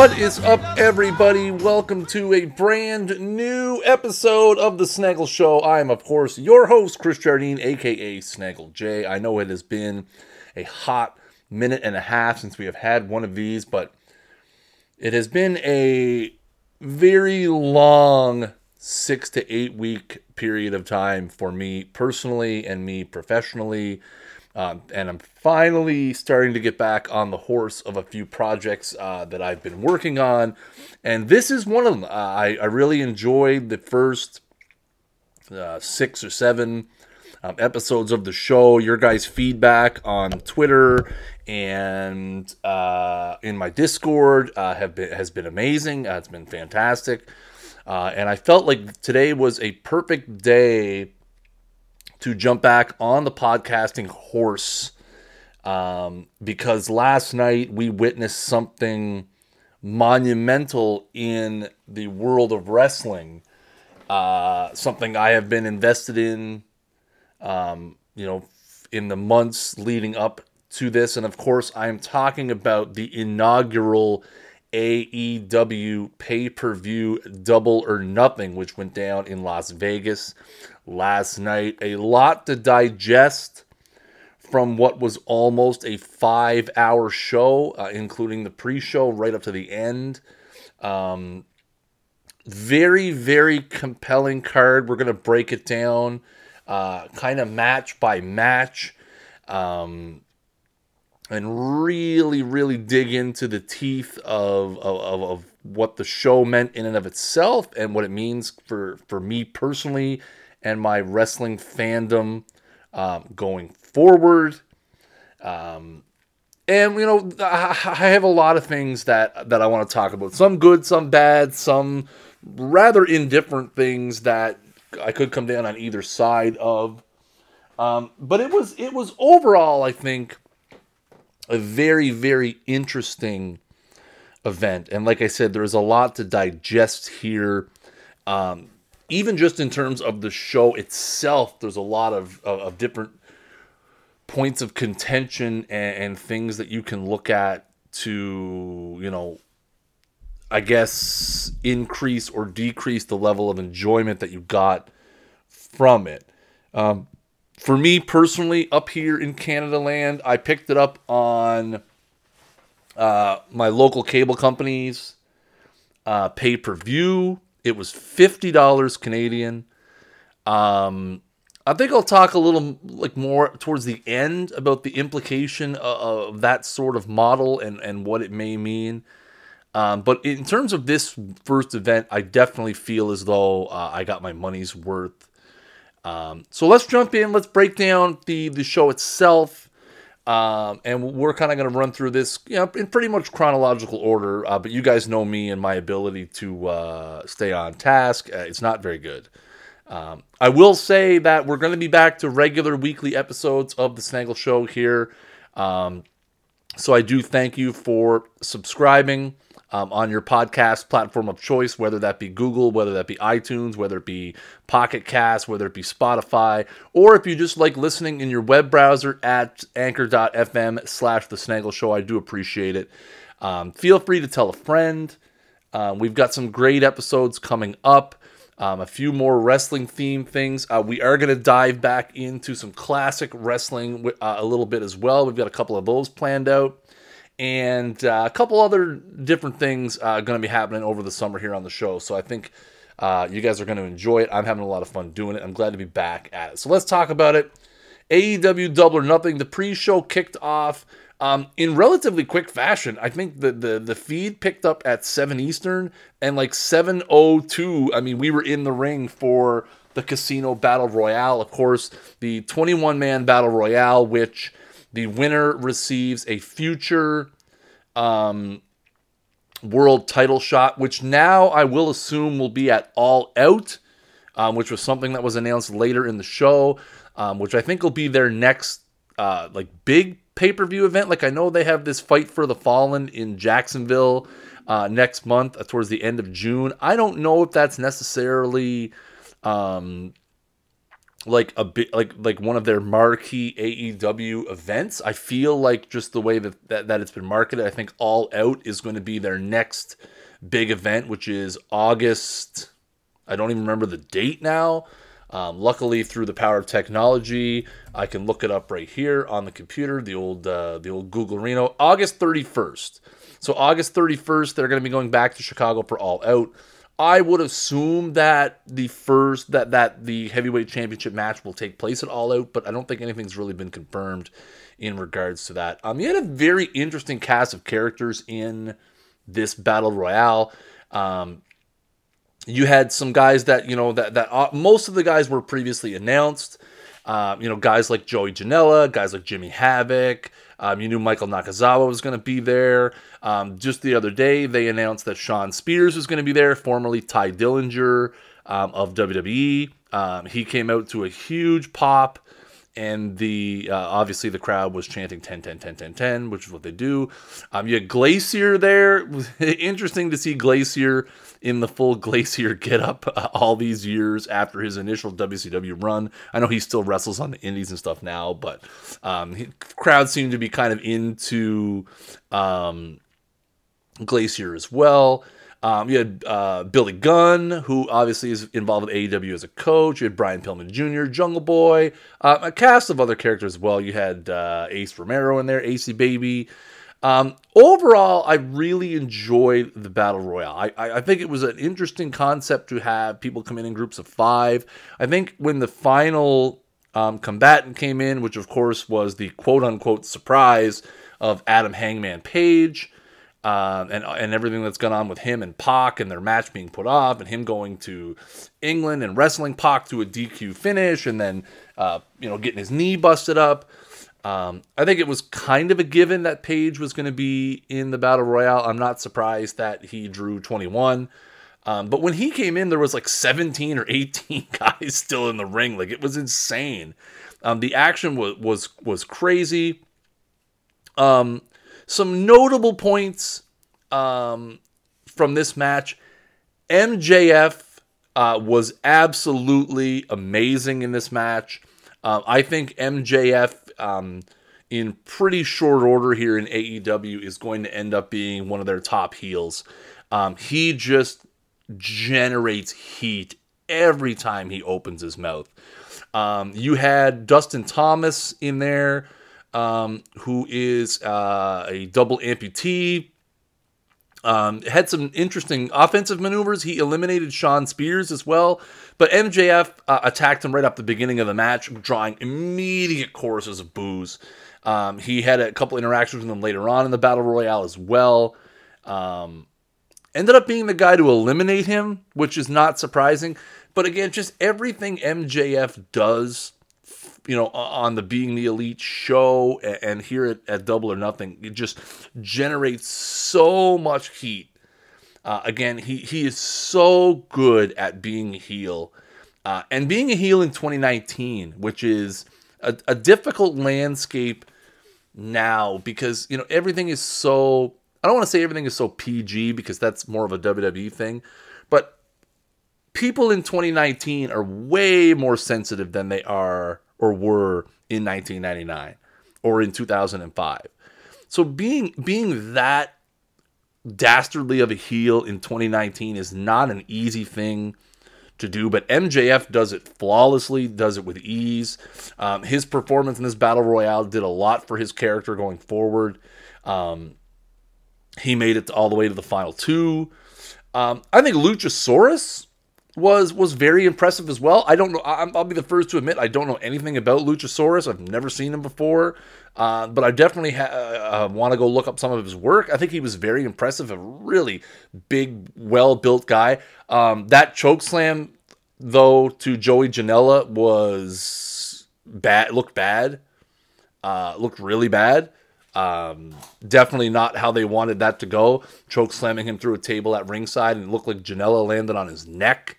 What is up, everybody? Welcome to a brand new episode of The Snaggle Show. I am, of course, your host, Chris Jardine, aka Snaggle J. I know it has been a hot minute and a half since we have had one of these, but it has been a very long six to eight week period of time for me personally and me professionally. Um, and I'm finally starting to get back on the horse of a few projects uh, that I've been working on. And this is one of them. Uh, I, I really enjoyed the first uh, six or seven um, episodes of the show. Your guys' feedback on Twitter and uh, in my Discord uh, have been has been amazing. Uh, it's been fantastic. And I felt like today was a perfect day to jump back on the podcasting horse um, because last night we witnessed something monumental in the world of wrestling. Uh, something I have been invested in, um, you know, in the months leading up to this. And of course, I am talking about the inaugural AEW pay per view Double or Nothing, which went down in Las Vegas last night. A lot to digest from what was almost a five hour show, uh, including the pre show right up to the end. Um, very, very compelling card. We're going to break it down uh, kind of match by match. Um, and really, really dig into the teeth of, of, of what the show meant in and of itself and what it means for, for me personally and my wrestling fandom um, going forward. Um, and you know, I have a lot of things that that I want to talk about. Some good, some bad, some rather indifferent things that I could come down on either side of. Um, but it was it was overall, I think, a very, very interesting event. And like I said, there's a lot to digest here. Um, even just in terms of the show itself, there's a lot of, of, of different points of contention and, and, things that you can look at to, you know, I guess increase or decrease the level of enjoyment that you got from it. Um, for me personally, up here in Canada land, I picked it up on uh, my local cable companies uh, pay per view. It was fifty dollars Canadian. Um, I think I'll talk a little like more towards the end about the implication of, of that sort of model and and what it may mean. Um, but in terms of this first event, I definitely feel as though uh, I got my money's worth um, so let's jump in. Let's break down the the show itself. Um, and we're kind of going to run through this, you know, in pretty much chronological order. Uh, but you guys know me and my ability to uh, stay on task. Uh, it's not very good. Um, I will say that we're going to be back to regular weekly episodes of the Snaggle Show here. Um, so I do thank you for subscribing um, on your podcast platform of choice, whether that be Google, whether that be iTunes, whether it be Pocket Cast, whether it be Spotify, or if you just like listening in your web browser at anchor.fm slash the snaggle show. I do appreciate it. Um, feel free to tell a friend. Um, we've got some great episodes coming up. Um, a few more wrestling theme things. Uh, we are going to dive back into some classic wrestling uh, a little bit as well. We've got a couple of those planned out and uh, a couple other different things uh, going to be happening over the summer here on the show. So I think uh, you guys are going to enjoy it. I'm having a lot of fun doing it. I'm glad to be back at it. So let's talk about it. AEW Double or Nothing. The pre-show kicked off um, in relatively quick fashion. I think the, the the feed picked up at seven Eastern and like seven oh two. I mean, we were in the ring for the Casino Battle Royale. Of course, the 21 man Battle Royale, which the winner receives a future um, world title shot, which now I will assume will be at All Out, um, which was something that was announced later in the show, um, which I think will be their next uh, like big pay per view event. Like I know they have this fight for the fallen in Jacksonville uh, next month, uh, towards the end of June. I don't know if that's necessarily um, like a bit like like one of their marquee AEW events. I feel like just the way that, that that it's been marketed, I think All Out is going to be their next big event, which is August. I don't even remember the date now. Um, luckily, through the power of technology, I can look it up right here on the computer. The old uh, the old Google Reno, August thirty first. So August thirty first, they're going to be going back to Chicago for All Out. I would assume that the first that that the heavyweight championship match will take place at All Out, but I don't think anything's really been confirmed in regards to that. Um, you had a very interesting cast of characters in this battle royale. Um, you had some guys that you know that that uh, most of the guys were previously announced. Um, you know, guys like Joey Janela, guys like Jimmy Havoc. Um, you knew Michael Nakazawa was going to be there. Um, just the other day, they announced that Shawn Spears was going to be there, formerly Tye Dillinger um, of WWE. Um, he came out to a huge pop, and the uh, obviously the crowd was chanting 10, 10, 10, 10, 10, which is what they do. Um, you had Glacier there. Interesting to see Glacier in the full Glacier get up uh, all these years after his initial WCW run. I know he still wrestles on the Indies and stuff now, but um, he, crowds seem to be kind of into um, Glacier as well. Um, you had uh, Billy Gunn, who obviously is involved with AEW as a coach. You had Brian Pillman Jr., Jungle Boy, uh, a cast of other characters as well. You had uh, Ace Romero in there, AC Baby. Um, overall, I really enjoyed the battle royale. I, I, I, think it was an interesting concept to have people come in in groups of five. I think when the final um, combatant came in, which of course was the quote unquote surprise of Adam Hangman Page. Um, and and everything that's gone on with him and Pac and their match being put off and him going to England and wrestling Pac to a DQ finish and then uh, you know getting his knee busted up. Um, I think it was kind of a given that Page was going to be in the battle royale. I'm not surprised that he drew 21. Um, but when he came in, there was like 17 or 18 guys still in the ring. Like it was insane. Um, the action was was was crazy. Um, some notable points um, from this match: MJF uh, was absolutely amazing in this match. Uh, I think MJF um, in pretty short order here in AEW is going to end up being one of their top heels. Um, he just generates heat every time he opens his mouth. Um, you had Dustin Thomas in there, um, who is uh, a double amputee. Um, had some interesting offensive maneuvers. He eliminated Shawn Spears as well. But MJF uh, attacked him right up the beginning of the match, drawing immediate choruses of boos. Um, he had a couple interactions with him later on in the Battle Royale as well. Um, ended up being the guy to eliminate him, which is not surprising. But again, just everything MJF does you know, on the Being the Elite show and here at, at Double or Nothing, it just generates so much heat. Uh, again, he, he is so good at being a heel. Uh, and being a heel in 2019, which is a, a difficult landscape now because, you know, everything is so. I don't want to say everything is so PG because that's more of a WWE thing, but people in 2019 are way more sensitive than they are or were in 1999 or in 2005. So being being that dastardly of a heel in 2019 is not an easy thing to do, but MJF does it flawlessly, does it with ease. Um, his performance in this battle royale did a lot for his character going forward. Um, he made it all the way to the final two. Um, I think Luchasaurus was was very impressive as well. I don't know. i will be the first to admit I don't know anything about Luchasaurus. I've never seen him before, uh, but I definitely ha- uh, want to go look up some of his work. I think he was very impressive. A really big, well built guy. Um, that choke slam though to Joey Janela was bad. Looked bad. Uh, looked really bad. Um, definitely not how they wanted that to go. Choke slamming him through a table at ringside, and it looked like Janela landed on his neck,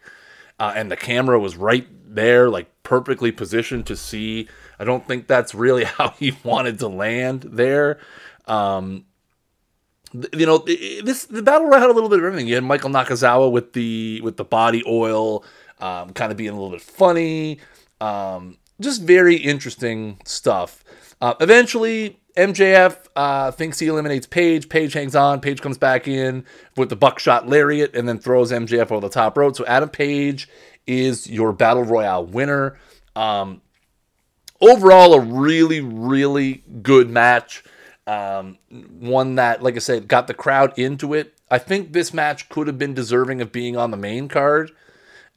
uh, and the camera was right there, like perfectly positioned to see. I don't think that's really how he wanted to land there. Um, you know, this the battle royale had a little bit of everything. You had Michael Nakazawa with the with the body oil, um, kind of being a little bit funny. Um, just very interesting stuff. Uh, eventually, MJF uh, thinks he eliminates Page. Page hangs on. Page comes back in with the buckshot lariat and then throws MJF over the top rope. So Adam Page is your battle royale winner. Um, overall, a really, really good match. Um, one that, like I said, got the crowd into it. I think this match could have been deserving of being on the main card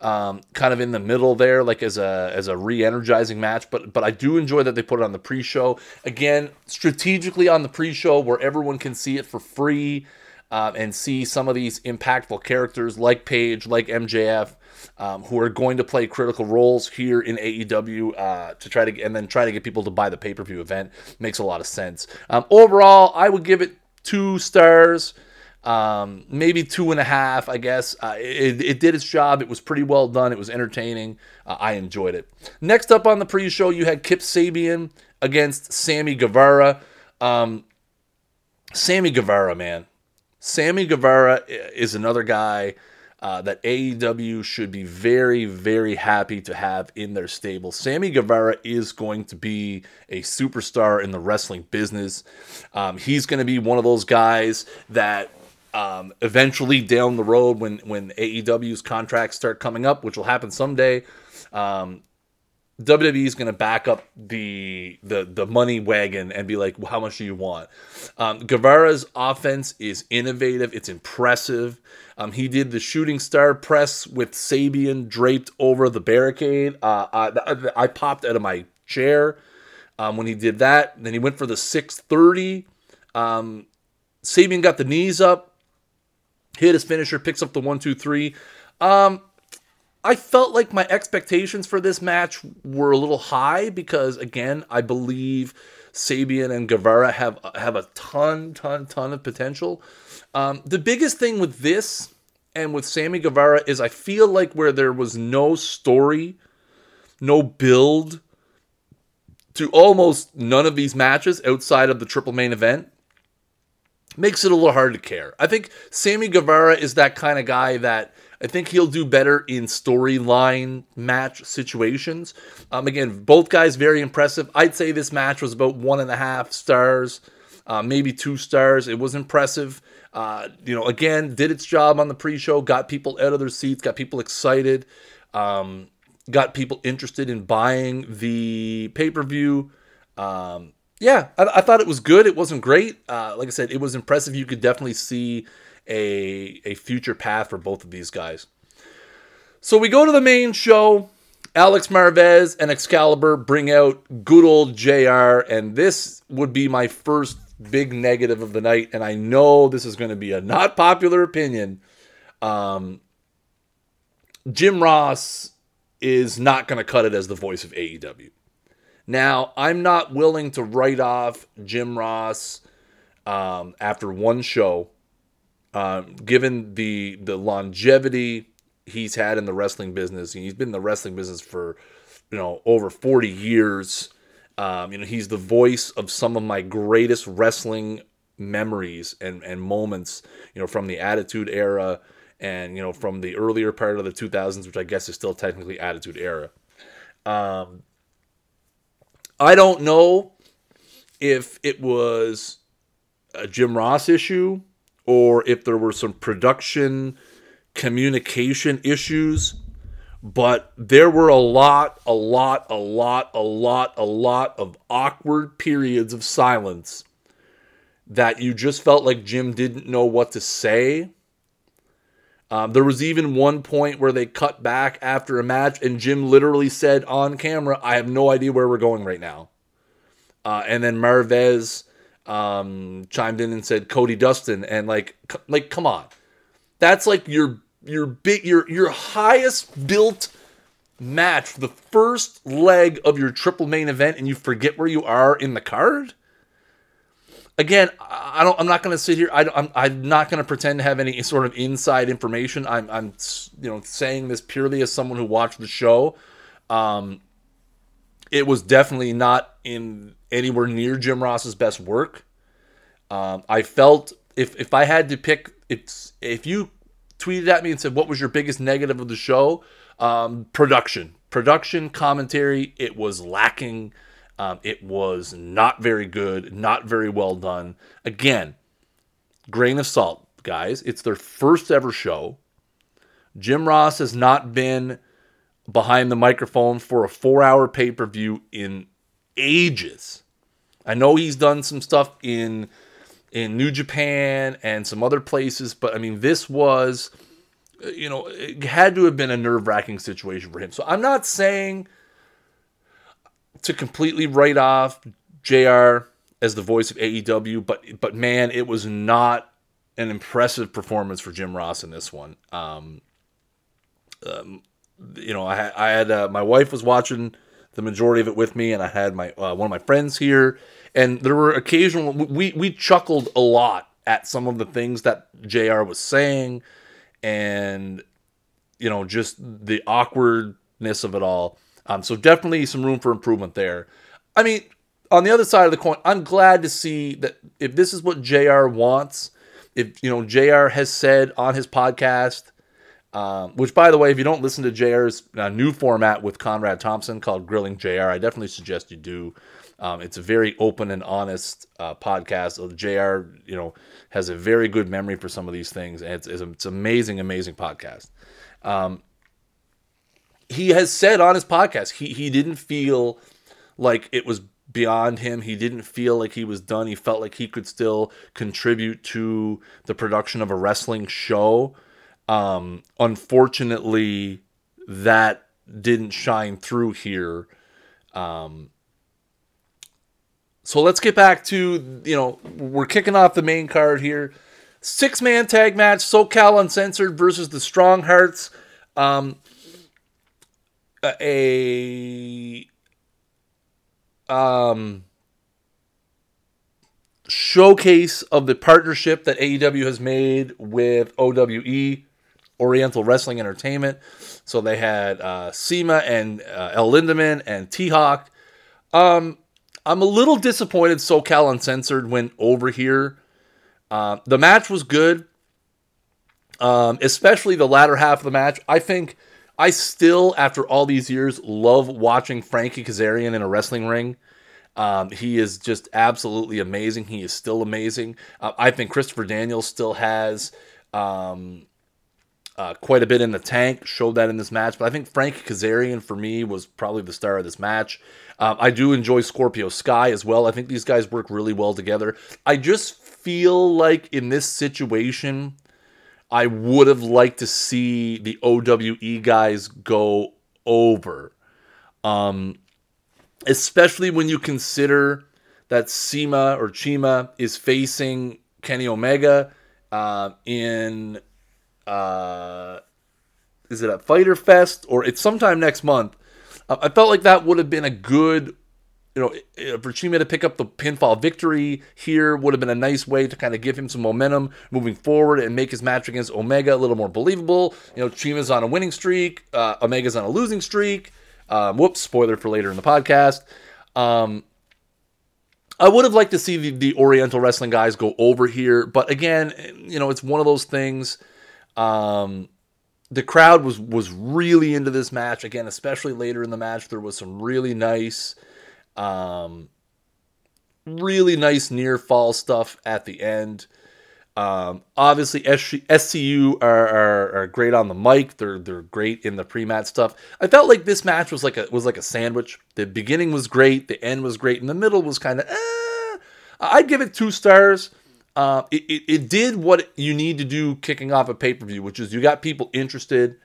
um, kind of in the middle there, like as a as a re-energizing match. But but I do enjoy that they put it on the pre-show again, strategically on the pre-show where everyone can see it for free. Uh, and see some of these impactful characters like Page, like MJF, um, who are going to play critical roles here in AEW uh, to try to and then try to get people to buy the pay per view event makes a lot of sense. Um, overall, I would give it two stars um, maybe two and a half, I guess. Uh, it, it, did its job. It was pretty well done. It was entertaining. Uh, I enjoyed it. Next up on the pre-show, you had Kip Sabian against Sammy Guevara. Um, Sammy Guevara, man. Sammy Guevara is another guy uh, that AEW should be very, very happy to have in their stable. Sammy Guevara is going to be a superstar in the wrestling business. Um, he's going to be one of those guys that um, eventually, down the road, when when AEW's contracts start coming up, which will happen someday, um, WWE is going to back up the the the money wagon and be like, well, "How much do you want?" Um, Guevara's offense is innovative. It's impressive. Um, he did the shooting star press with Sabian draped over the barricade. Uh, I, I, popped out of my chair um, when he did that. Then he went for the 630. Um, Sabian got the knees up hit his finisher, picks up the one, two, three. Um, I felt like my expectations for this match were a little high because, again, I believe Sabian and Guevara have have a ton, ton, ton of potential. Um, the biggest thing with this and with Sammy Guevara is I feel like where there was no story, no build to almost none of these matches outside of the triple main event makes it a little hard to care. I think Sammy Guevara is that kind of guy that I think he'll do better in storyline match situations. Um, again, both guys very impressive. I'd say this match was about one and a half stars, uh, maybe two stars. It was impressive. Uh, you know, again, did its job on the pre-show, got people out of their seats, got people excited, um, got people interested in buying the pay-per-view. Um, yeah, I, I, thought it was good. It wasn't great. Uh, like I said, it was impressive. You could definitely see a a future path for both of these guys. So we go to the main show. Alex Marvez and Excalibur bring out good old JR, and this would be my first big negative of the night. And I know this is going to be a not popular opinion. Um, Jim Ross is not going to cut it as the voice of AEW. Now, I'm not willing to write off Jim Ross um, after one show, uh, given the the longevity he's had in the wrestling business. He's been in the wrestling business for you know over 40 years. Um, you know, he's the voice of some of my greatest wrestling memories and, and moments, you know, from the Attitude Era and, you know, from the earlier part of the 2000s, which I guess is still technically Attitude Era. Um, I don't know if it was a Jim Ross issue or if there were some production communication issues, but there were a lot, a lot, a lot, a lot, a lot of awkward periods of silence that you just felt like Jim didn't know what to say. Um, there was even one point where they cut back after a match, and Jim literally said on camera, I have no idea where we're going right now. Uh, and then Marvez um, chimed in and said Cody Dustin, and like, c- like, come on, that's like your your big your your highest built match the first leg of your triple main event, and you forget where you are in the card again, I don't. I'm not going to sit here. I, I'm. I'm not going to pretend to have any sort of inside information. I'm. I'm. You know, saying this purely as someone who watched the show. Um, it was definitely not in anywhere near Jim Ross's best work. Um, I felt if if I had to pick, it's if you tweeted at me and said what was your biggest negative of the show, um, production production commentary, it was lacking. Um, it was not very good, not very well done. Again, grain of salt, guys. It's their first ever show. Jim Ross has not been behind the microphone for a four hour pay per view in ages. I know he's done some stuff in in New Japan and some other places, but I mean, this was, you know, it had to have been a nerve wracking situation for him. So I'm not saying to completely write off JR as the voice of AEW, but but man, it was not an impressive performance for Jim Ross in this one. Um, um, you know, I, I had uh, my wife was watching the majority of it with me, and I had my uh, one of my friends here, and there were occasional we we chuckled a lot at some of the things that Jr. was saying, and you know, just the awkwardness of it all. Um, so definitely some room for improvement there. I mean, on the other side of the coin, I'm glad to see that if this is what Jr. wants, if you know Jr. has said on his podcast um, which, by the way, if you don't listen to JR's uh, new format with Conrad Thompson called Grilling JR, I definitely suggest you do. Um, it's a very open and honest uh, podcast. JR, you know, has a very good memory for some of these things, and it's, it's, it's amazing, amazing podcast. Um, he has said on his podcast he he didn't feel like it was beyond him. He didn't feel like he was done. He felt like he could still contribute to the production of a wrestling show. Um, unfortunately, that didn't shine through here. Um, so let's get back to, you know, we're kicking off the main card here. Six man tag match SoCal Uncensored versus the Strong Hearts. Um, a um, showcase of the partnership that AEW has made with OWE. Oriental Wrestling Entertainment. So they had uh, CIMA and uh, El Lindaman and T Hawk. Um, I'm a little disappointed SoCal Uncensored went over here. Uh, the match was good, um, especially the latter half of the match. I think I still, after all these years, love watching Frankie Kazarian in a wrestling ring. Um, he is just absolutely amazing. He is still amazing. Uh, I think Christopher Daniels still has um, uh, quite a bit in the tank, showed that in this match. But I think Frank Kazarian for me was probably the star of this match. Um, I do enjoy Scorpio Sky as well. I think these guys work really well together. I just feel like in this situation, I would have liked to see the OWE guys go over. Um, especially when you consider that CIMA or Chima is facing Kenny Omega uh, in uh, is it at Fighter Fest or it's sometime next month? I felt like that would have been a good, you know, for Chima to pick up the pinfall victory here would have been a nice way to kind of give him some momentum moving forward and make his match against Omega a little more believable. You know, Chima's on a winning streak, uh, Omega's on a losing streak. Um, whoops, spoiler for later in the podcast. Um, I would have liked to see the, the Oriental wrestling guys go over here, but again, you know, it's one of those things um, the crowd was was really into this match again, especially later in the match. There was some really nice, um, really nice near fall stuff at the end. Um, obviously, SCU are, are, are, great on the mic. They're they're great in the pre-match stuff. I felt like this match was like a was like a sandwich. The beginning was great, the end was great, and the middle was kind of. Eh. I'd give it two stars. Uh, it, it, it, did what you need to do kicking off a pay per view, which is you got people interested.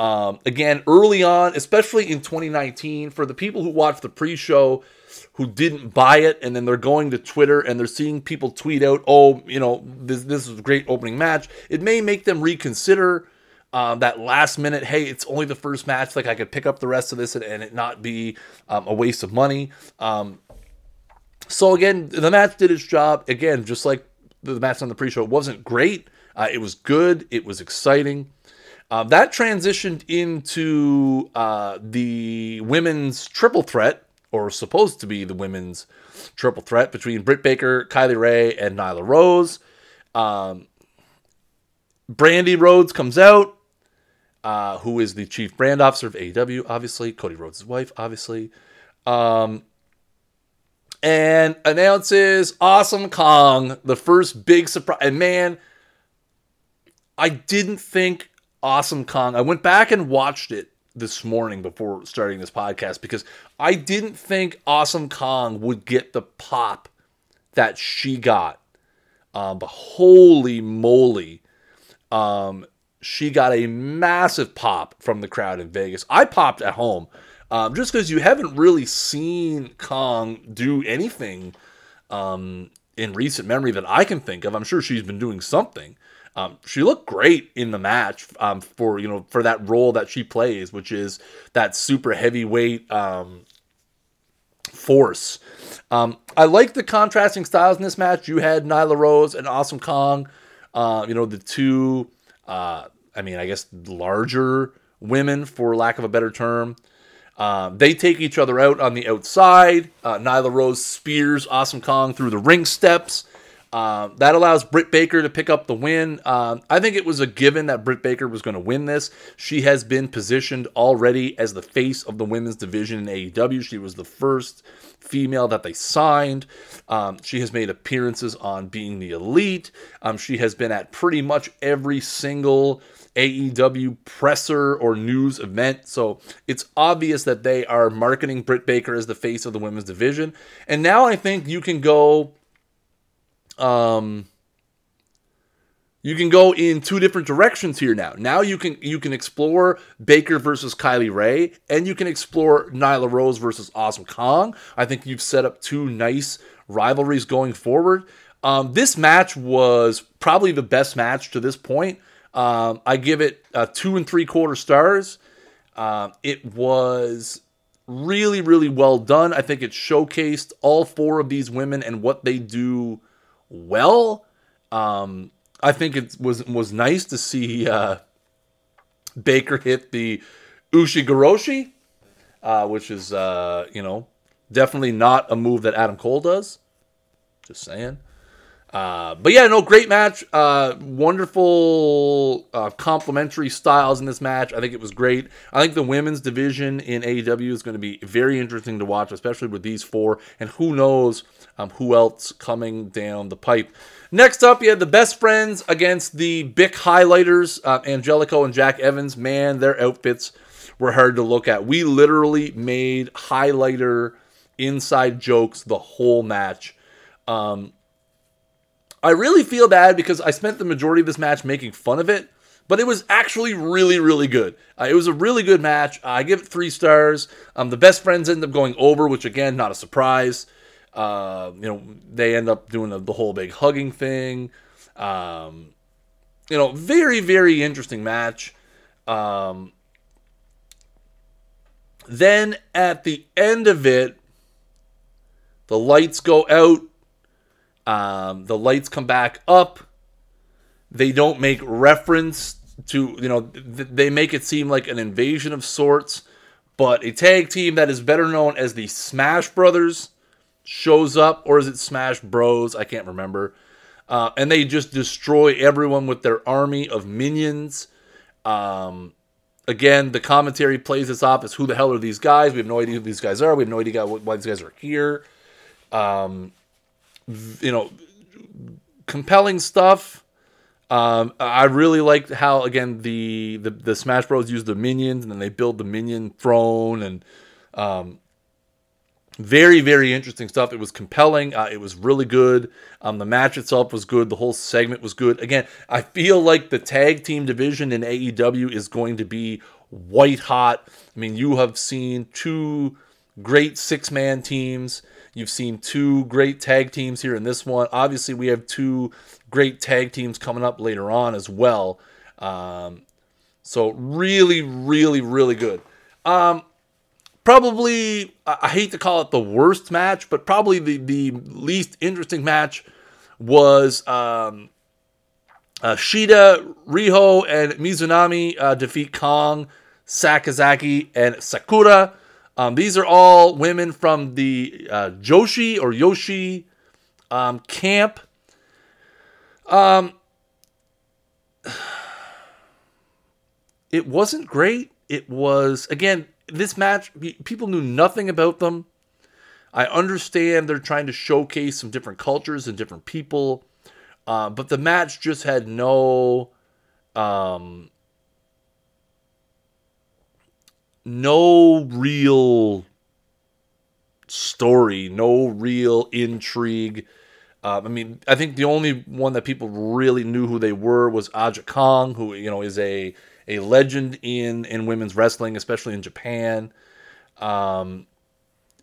Um, again, early on, especially in 2019, for the people who watched the pre show who didn't buy it, and then they're going to Twitter and they're seeing people tweet out, oh, you know, this, this is a great opening match, it may make them reconsider. Uh, that last minute, hey, it's only the first match. Like I could pick up the rest of this and, and it not be um, a waste of money. Um, so again, the match did its job. Again, just like the match on the pre-show it wasn't great. Uh, it was good. It was exciting. Uh, that transitioned into uh, the women's triple threat, or supposed to be the women's triple threat between Britt Baker, Kylie Rae, and Nyla Rose. Um, Brandi Rhodes comes out. uh, who is the chief brand officer of AEW, obviously, Cody Rhodes' wife, obviously, um, and announces Awesome Kong, the first big surprise. And man, I didn't think Awesome Kong, I went back and watched it this morning before starting this podcast because I didn't think Awesome Kong would get the pop that she got. Um, but holy moly, um, she got a massive pop from the crowd in Vegas. I popped at home um, just because you haven't really seen Kong do anything um, in recent memory that I can think of. I'm sure she's been doing something. Um, she looked great in the match um, for you know for that role that she plays, which is that super heavyweight um, force. Um, I like the contrasting styles in this match. You had Nyla Rose and Awesome Kong, uh, you know the two. Uh, I mean, I guess larger women, for lack of a better term. Um, they take each other out on the outside. Uh, Nyla Rose spears Awesome Kong through the ring steps. Uh, that allows Britt Baker to pick up the win. Um, I think it was a given that Britt Baker was going to win this. She has been positioned already as the face of the women's division in AEW. She was the first female that they signed. Um, she has made appearances on Being the Elite. Um, she has been at pretty much every single AEW presser or news event. So it's obvious that they are marketing Britt Baker as the face of the women's division. And now I think you can go um, you can go in two different directions here now. Now you can you can explore Baker versus Kylie Rae, and you can explore Nyla Rose versus Awesome Kong. I think you've set up two nice rivalries going forward. Um, this match was probably the best match to this point. Um, I give it uh, two and three quarter stars. Uh, it was really, really well done. I think it showcased all four of these women and what they do well. Um, I think it was was nice to see uh, Baker hit the Ushigoroshi, uh, which is uh, you know definitely not a move that Adam Cole does. Just saying. Uh, but yeah, no, great match. Uh, wonderful uh, complementary styles in this match. I think it was great. I think the women's division in AEW is going to be very interesting to watch, especially with these four. And who knows um, who else coming down the pipe. Next up, you had the best friends against the Bic highlighters, uh, Angelico and Jack Evans. Man, their outfits were hard to look at. We literally made highlighter inside jokes the whole match. Um, I really feel bad because I spent the majority of this match making fun of it, but it was actually really, really good. Uh, it was a really good match. I give it three stars. Um, the best friends end up going over, which again, not a surprise. Uh, you know, they end up doing the, the whole big hugging thing. Um, you know, very, very interesting match. Um, then at the end of it, the lights go out. Um, the lights come back up. They don't make reference to, you know, th- they make it seem like an invasion of sorts. But a tag team that is better known as the Smash Brothers shows up, or is it Smash Bros? I can't remember. Uh, and they just destroy everyone with their army of minions. Um, again, the commentary plays this off as who the hell are these guys? We have no idea who these guys are. We have no idea why these guys are here. Um, you know, compelling stuff. Um, I really liked how again the, the the Smash Bros use the minions and then they build the minion throne and um, very, very interesting stuff. It was compelling. Uh, it was really good. Um, the match itself was good. The whole segment was good. Again, I feel like the tag team division in AEW is going to be white hot. I mean, you have seen two great six man teams. You've seen two great tag teams here in this one. Obviously, we have two great tag teams coming up later on as well. Um, so, really, really, really good. Um, probably I hate to call it the worst match, but probably the, the least interesting match was um, uh, Shida, Riho, and Mizunami uh, defeat Kong, Sakazaki, and Sakura. Um, these are all women from the uh, Joshi or Yoshi um, camp. Um, it wasn't great. It was again this match. People knew nothing about them. I understand they're trying to showcase some different cultures and different people, uh, but the match just had no, um, no real story, no real intrigue. Uh, I mean, I think the only one that people really knew who they were was Aja Kong, who you know is a a legend in in women's wrestling, especially in Japan. Um,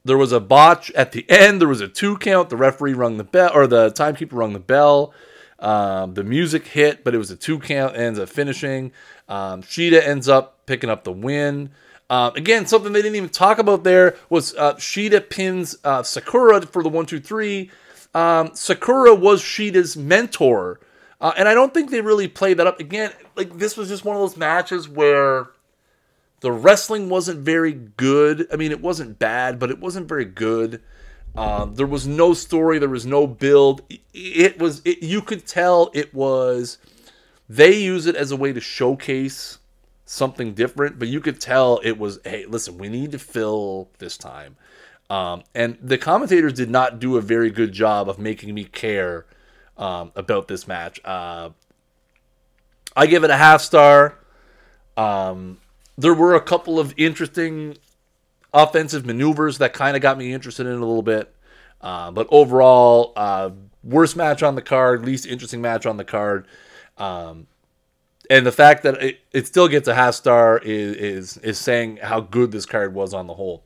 there was a botch at the end. There was a two count. The referee rung the bell, or the timekeeper rung the bell. Um, the music hit, but it was a two count. Ends up finishing. Um, Shida ends up picking up the win. Uh, again, something they didn't even talk about there was uh, Shida pins uh, Sakura for the one, two, three. Um, Sakura was Shida's mentor, uh, and I don't think they really played that up. Again, like this was just one of those matches where the wrestling wasn't very good. I mean, it wasn't bad, but it wasn't very good. Um, there was no story. There was no build. It was. It, you could tell it was. They use it as a way to showcase something different, but you could tell it was. Hey, listen, we need to fill this time. Um, and the commentators did not do a very good job of making me care um, about this match. Uh, I give it a half star. Um, there were a couple of interesting offensive maneuvers that kind of got me interested in a little bit. Uh, but overall, uh, worst match on the card, least interesting match on the card. Um, and the fact that it, it still gets a half star is, is is saying how good this card was on the whole.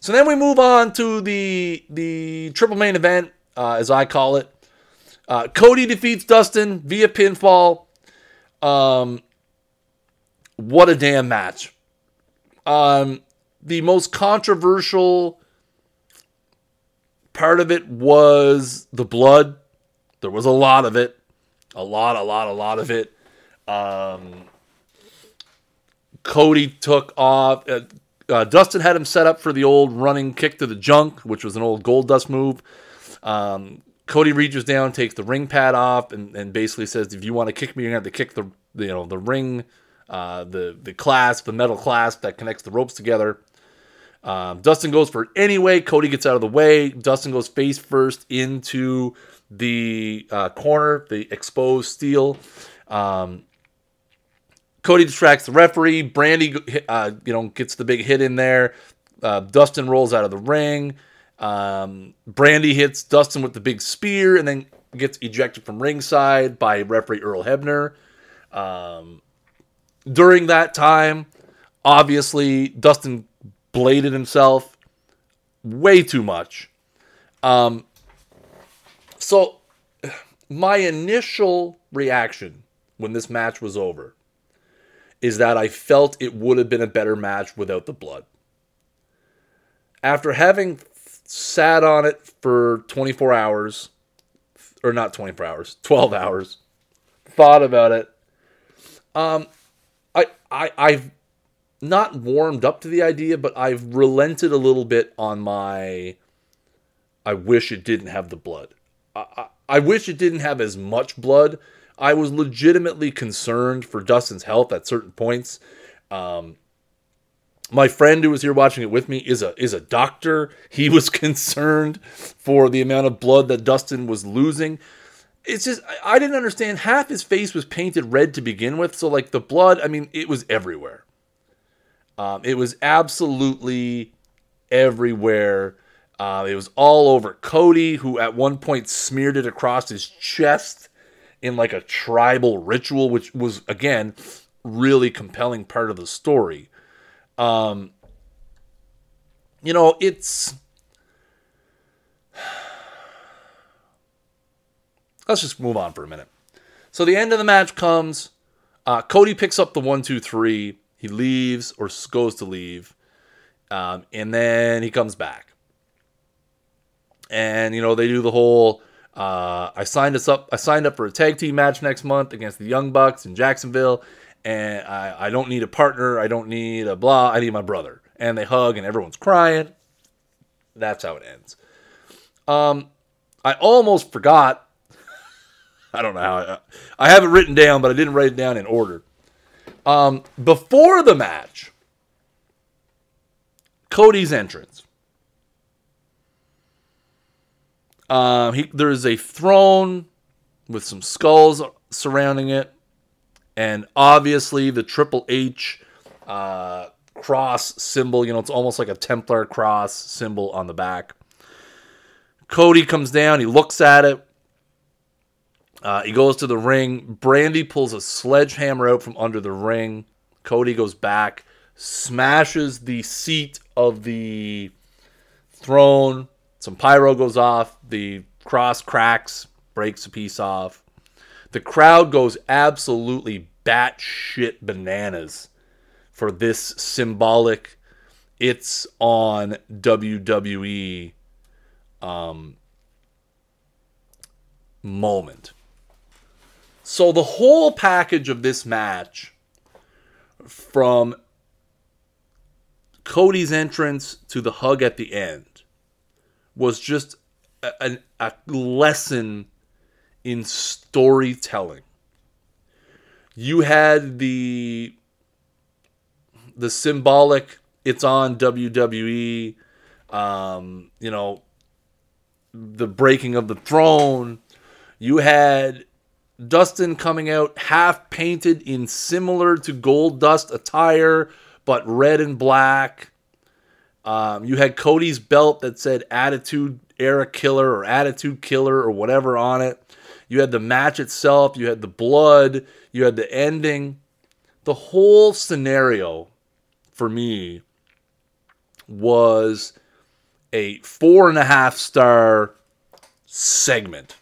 So then we move on to the the triple main event, uh, as I call it. Uh, Cody defeats Dustin via pinfall. Um, what a damn match. Um, the most controversial part of it was the blood. There was a lot of it. A lot, a lot, a lot of it. Um, Cody took off. Uh, uh, Dustin had him set up for the old running kick to the junk, which was an old Goldust move. Um, Cody reaches down, takes the ring pad off, and, and basically says, "If you want to kick me, you're gonna have to kick the, the you know the ring uh, the the clasp, the metal clasp that connects the ropes together. Um, Dustin goes for it anyway. Cody gets out of the way. Dustin goes face first into the uh, corner, the exposed steel. Um, Cody distracts the referee. Brandi, uh, you know, gets the big hit in there. Uh, Dustin rolls out of the ring. Um, Brandi hits Dustin with the big spear and then gets ejected from ringside by referee Earl Hebner. Um, during that time, obviously, Dustin bladed himself way too much. Um, so, my initial reaction when this match was over is that I felt it would have been a better match without the blood. After having sat on it for 24 hours, or not 24 hours, 12 hours, thought about it, um, I, I I've not warmed up to the idea, but I've relented a little bit on my. I wish it didn't have the blood. I, I, I wish it didn't have as much blood. I was legitimately concerned for Dustin's health at certain points. Um, my friend who was here watching it with me is a is a doctor. He was concerned for the amount of blood that Dustin was losing it's just I didn't understand. Half his face was painted red to begin with, so like the blood, I mean, it was everywhere. Um, it was absolutely everywhere. Uh, it was all over Cody, who at one point smeared it across his chest in like a tribal ritual, which was again really compelling part of the story. Um, you know, it's let's just move on for a minute. So the end of the match comes. Uh, Cody picks up the one, two, three. He leaves or goes to leave, um, and then he comes back. And you know they do the whole. Uh, I signed us up. I signed up for a tag team match next month against the Young Bucks in Jacksonville, and I, I don't need a partner. I don't need a blah. I need my brother. And they hug, and everyone's crying. That's how it ends. Um, I almost forgot I don't know how. I, I have it written down, but I didn't write it down in order. Um, before the match, Cody's entrance. Um, he, there's a throne with some skulls surrounding it, and obviously the Triple H uh, cross symbol. You know, it's almost like a Templar cross symbol on the back. Cody comes down. He looks at it. Uh, he goes to the ring. Brandi pulls a sledgehammer out from under the ring. Cody goes back, smashes the seat of the throne. Some pyro goes off. The cross cracks, breaks a piece off. The crowd goes absolutely batshit bananas for this symbolic it's on WWE um, moment. So the whole package of this match from Cody's entrance to the hug at the end was just a, a, lesson in storytelling. You had the the symbolic it's on WWE um, you know the breaking of the throne you had Dustin coming out half painted in similar to Goldust attire, but red and black. Um, you had Cody's belt that said Attitude Era Killer or Attitude Killer or whatever on it. You had the match itself. You had the blood. You had the ending. The whole scenario for me was a four and a half star segment.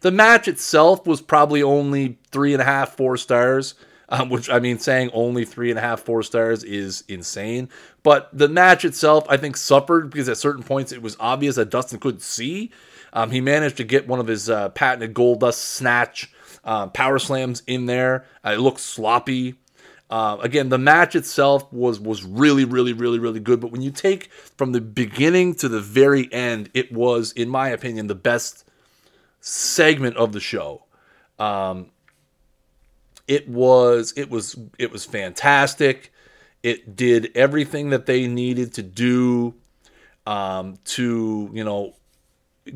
The match itself was probably only three and a half, four stars. Um, which I mean, saying only three and a half, four stars is insane. But the match itself, I think, suffered because at certain points it was obvious that Dustin couldn't see. Um, he managed to get one of his uh, patented Goldust snatch uh, power slams in there. Uh, it looked sloppy. Uh, again, the match itself was was really, really, really, really good. But when you take from the beginning to the very end, it was, in my opinion, the best segment of the show. Um, it was it was it was fantastic. It did everything that they needed to do um, to you know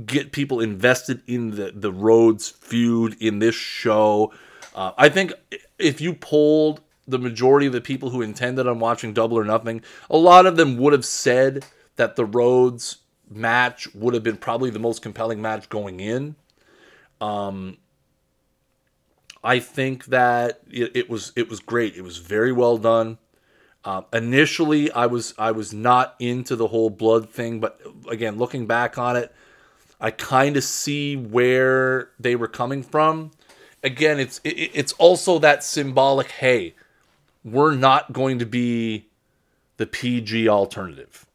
get people invested in the the Rhodes feud in this show. Uh, I think if you polled the majority of the people who intended on watching Double or Nothing, a lot of them would have said that the Rhodes match would have been probably the most compelling match going in. Um, I think that it, it, was it was great. It was very well done. Uh, initially, I was I was not into the whole blood thing, but again, looking back on it, I kind of see where they were coming from. Again, it's it, it's also that symbolic. Hey, we're not going to be the PG alternative.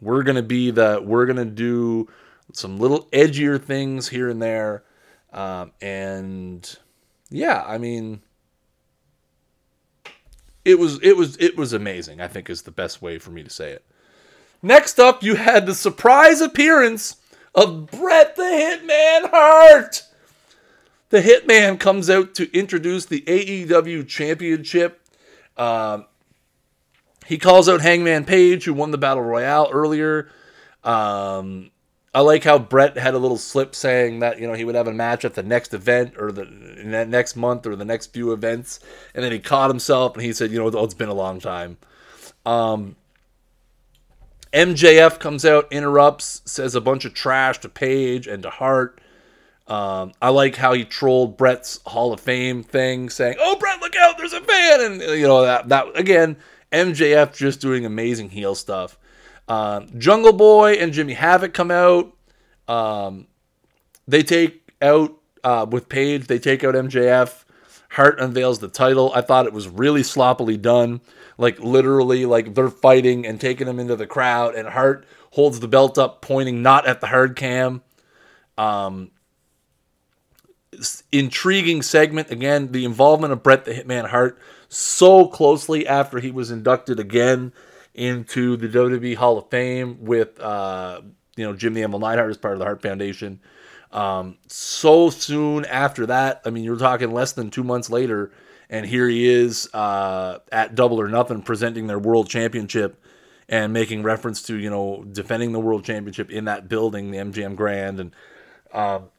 We're gonna be the we're gonna do some little edgier things here and there um, and yeah, I mean, it was it was it was amazing. I think is the best way for me to say it. Next up, you had the surprise appearance of Bret the Hitman Hart. The Hitman comes out to introduce the AEW Championship. Um, he calls out Hangman Page, who won the Battle Royale earlier. Um, I like how Bret had a little slip saying that you know he would have a match at the next event or the that next month or the next few events, and then he caught himself and he said, you know, oh, it's been a long time. Um, MJF comes out, interrupts, says a bunch of trash to Page and to Hart. Um, I like how he trolled Bret's Hall of Fame thing, saying, "Oh, Bret, look out! There's a fan!" And you know that that again, MJF just doing amazing heel stuff. Um, Jungle Boy and Jimmy Havoc come out. Um, they take out uh, with Page. They take out MJF. Hart unveils the title. I thought it was really sloppily done. Like literally, like they're fighting and taking him into the crowd, and Hart holds the belt up, pointing not at the hard cam. Um, intriguing segment again. The involvement of Bret the Hitman Hart so closely after he was inducted again into the WWE Hall of Fame with uh, you know Jim the Anvil Neidhart as part of the Hart Foundation. Um, so soon after that, I mean, you're talking less than two months later, and here he is uh, at Double or Nothing presenting their world championship and making reference to you know defending the world championship in that building, the MGM Grand, and um,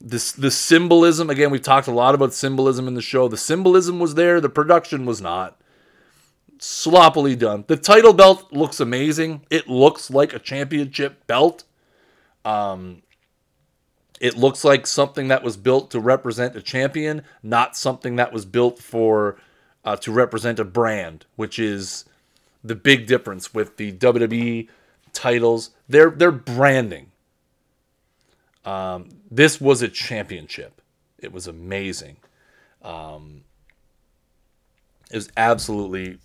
this the symbolism. Again, we've talked a lot about symbolism in the show. The symbolism was there, the production was not. Sloppily done. The title belt looks amazing. It looks like a championship belt. Um, it looks like something that was built to represent a champion, not something that was built for uh, to represent a brand, which is the big difference with the WWE titles. They're they're branding. Um, this was a championship. It was amazing. Um, it was absolutely,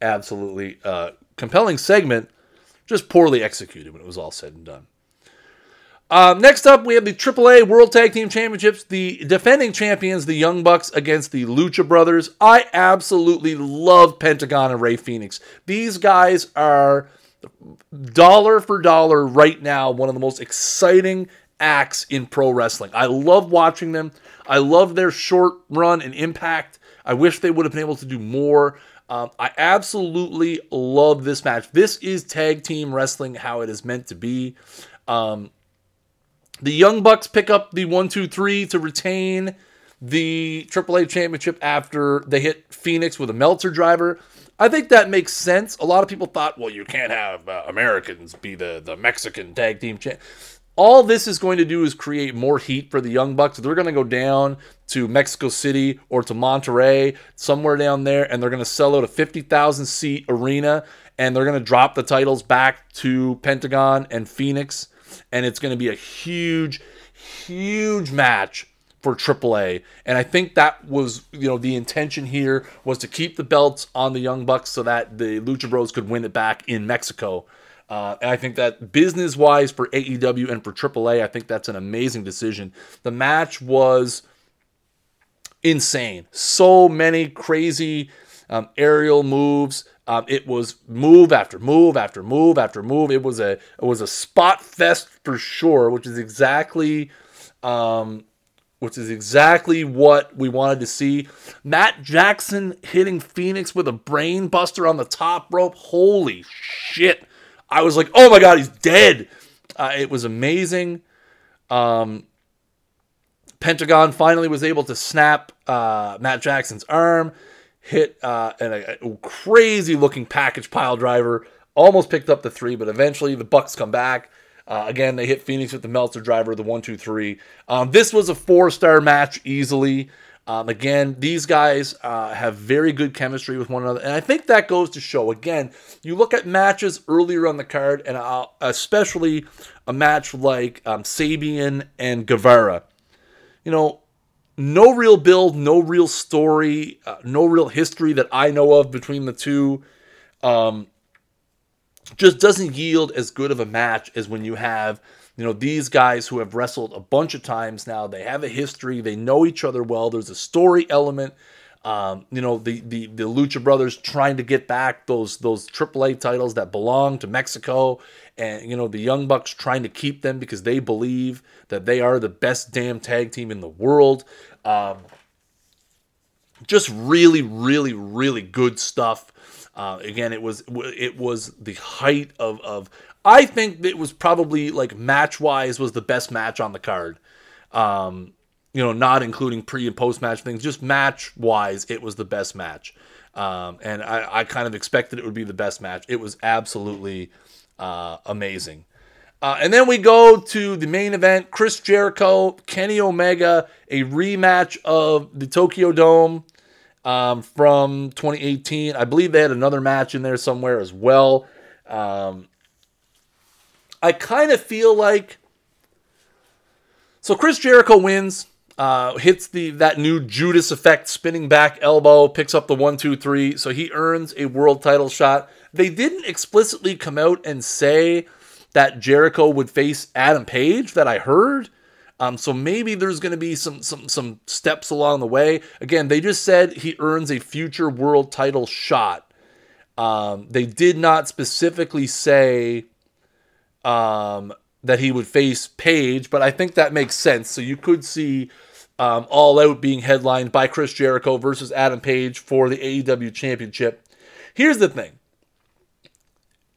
absolutely uh, compelling segment, just poorly executed when it was all said and done. Um, next up, we have the AAA World Tag Team Championships. The defending champions, the Young Bucks, against the Lucha Brothers. I absolutely love Pentagon and Rey Fenix. These guys are dollar for dollar right now one of the most exciting acts in pro wrestling. I love watching them. I love their short run and impact. I wish they would have been able to do more. Um, I absolutely love this match. This is tag team wrestling how it is meant to be. Um, the Young Bucks pick up the one, two, three to retain the AAA championship after they hit Fenix with a Meltzer driver. I think that makes sense. A lot of people thought, well, you can't have uh, Americans be the, the Mexican tag team champ. All this is going to do is create more heat for the Young Bucks. They're going to go down to Mexico City or to Monterrey, somewhere down there, and they're going to sell out a 50,000 seat arena, and they're going to drop the titles back to Pentagon and Fenix. and it's going to be a huge, huge match for AAA. And I think that was, you know, the intention here was to keep the belts on the Young Bucks so that the Lucha Bros could win it back in Mexico. Uh, and I think that business wise for AEW and for AAA, I think that's an amazing decision. The match was insane. So many crazy um, aerial moves. Um, it was move after move after move after move. It was a it was a spot fest for sure, which is exactly um, which is exactly what we wanted to see. Matt Jackson hitting Fenix with a brain buster on the top rope. Holy shit. I was like, oh my god, he's dead. Uh, it was amazing. Um, Pentagon finally was able to snap uh, Matt Jackson's arm hit uh, a crazy looking package pile driver. Almost picked up the three, but eventually the Bucks come back. Uh, again, they hit Fenix with the Meltzer driver, the one, two, three. Um, this was a four star match easily. Um, again, these guys uh, have very good chemistry with one another, and I think that goes to show. Again, you look at matches earlier on the card, and uh, especially a match like um, Sabian and Guevara. You know, no real build, no real story, uh, no real history that I know of between the two. Um, just doesn't yield as good of a match as when you have, you know, these guys who have wrestled a bunch of times now. They have a history, they know each other well. There's a story element. Um, you know, the, the the Lucha Brothers trying to get back those those AAA titles that belong to Mexico, and you know the Young Bucks trying to keep them because they believe that they are the best damn tag team in the world. Um, just really, really, really good stuff. Uh, again, it was it was the height of of. I think it was probably like match wise was the best match on the card. Um, you know, not including pre and post match things, just match wise, it was the best match. Um, and I, I kind of expected it would be the best match. It was absolutely uh, amazing. Uh, and then we go to the main event Chris Jericho, Kenny Omega, a rematch of the Tokyo Dome um, from 2018. I believe they had another match in there somewhere as well. Um, I kind of feel like. So Chris Jericho wins, uh, hits the that new Judas effect spinning back elbow, picks up the one, two, three. So he earns a world title shot. They didn't explicitly come out and say that Jericho would face Adam Page that I heard. Um, so maybe there's going to be some some some steps along the way. Again, they just said he earns a future world title shot. Um, they did not specifically say um, that he would face Page, but I think that makes sense. So you could see um, All Out being headlined by Chris Jericho versus Adam Page for the AEW Championship. Here's the thing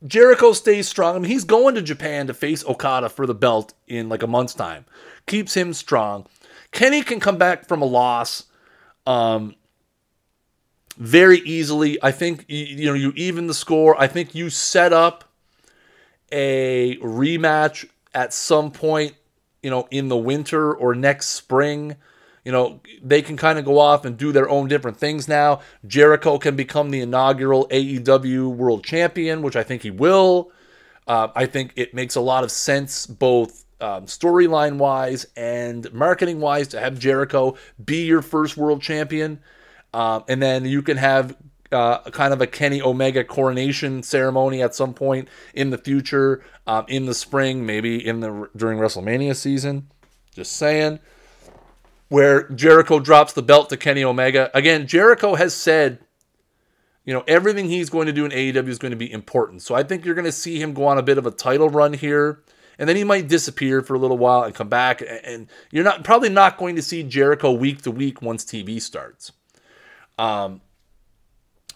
Jericho stays strong. I mean, he's going to Japan to face Okada for the belt in like a month's time. Keeps him strong. Kenny can come back from a loss um, very easily. I think you, know you even the score. I think you set up a rematch at some point, you know, in the winter or next spring. You know, they can kind of go off and do their own different things now. Jericho can become the inaugural AEW World Champion, which I think he will. Uh, I think it makes a lot of sense, both um, storyline wise and marketing wise, to have Jericho be your first world champion. Um, and then you can have uh, kind of a Kenny Omega coronation ceremony at some point in the future, um, in the spring, maybe in the during WrestleMania season. Just saying. Where Jericho drops the belt to Kenny Omega. Again, Jericho has said, you know, everything he's going to do in AEW is going to be important. So I think you're going to see him go on a bit of a title run here. And then he might disappear for a little while and come back. And you're not probably not going to see Jericho week to week once TV starts. Um,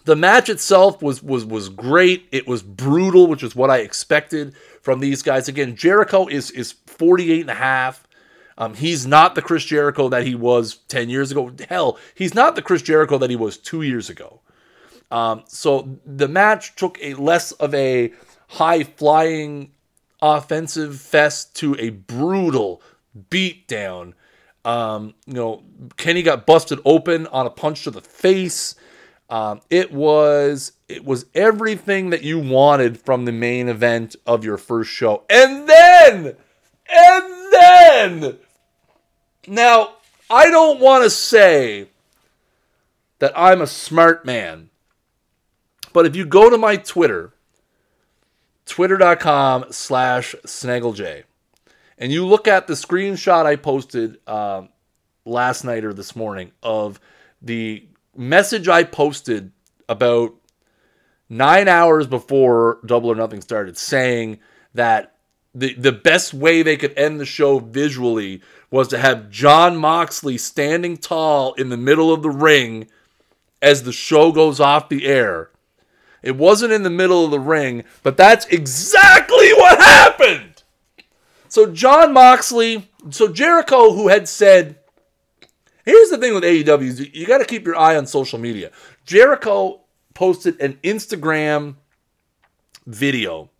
the match itself was was was great. It was brutal, which is what I expected from these guys. Again, Jericho is is 48 and a half. Um, he's not the Chris Jericho that he was 10 years ago. Hell, he's not the Chris Jericho that he was two years ago. Um, so the match took a less of a high flying offensive fest to a brutal beatdown. Um, you know, Kenny got busted open on a punch to the face. Um, it was it was everything that you wanted from the main event of your first show, and then and then now I don't want to say that I'm a smart man, but if you go to my Twitter, twitter.com slash snaggleJ, and you look at the screenshot I posted um, last night or this morning of the message I posted about nine hours before Double or Nothing started saying that the, the best way they could end the show visually was to have Jon Moxley standing tall in the middle of the ring as the show goes off the air. It wasn't in the middle of the ring, but that's exactly what happened. So Jon Moxley, so Jericho, who had said Here's the thing with AEW you got to keep your eye on social media. Jericho posted an Instagram video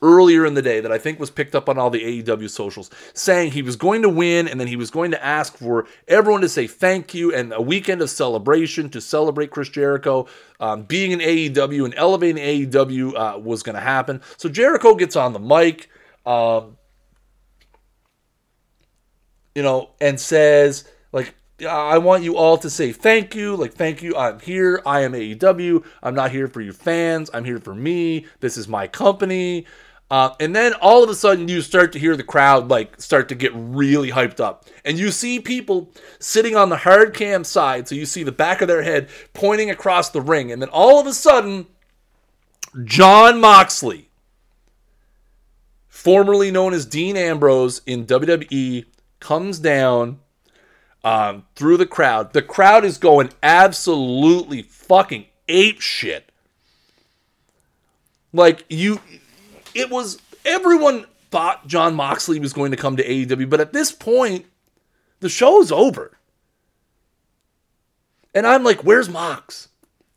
earlier in the day that I think was picked up on all the AEW socials saying he was going to win and then he was going to ask for everyone to say thank you and a weekend of celebration to celebrate Chris Jericho um, being in AEW and elevating AEW uh, was going to happen. So Jericho gets on the mic, um, you know, and says, like, I want you all to say thank you. Like, thank you. I'm here. I am AEW. I'm not here for you fans. I'm here for me. This is my company. Uh, and then all of a sudden, you start to hear the crowd like start to get really hyped up, and you see people sitting on the hard cam side. So you see the back of their head pointing across the ring, and then all of a sudden, Jon Moxley, formerly known as Dean Ambrose in WWE, comes down um, through the crowd. The crowd is going absolutely fucking ape shit. Like you, it was everyone thought Jon Moxley was going to come to AEW, but at this point, the show is over. And I'm like, where's Mox?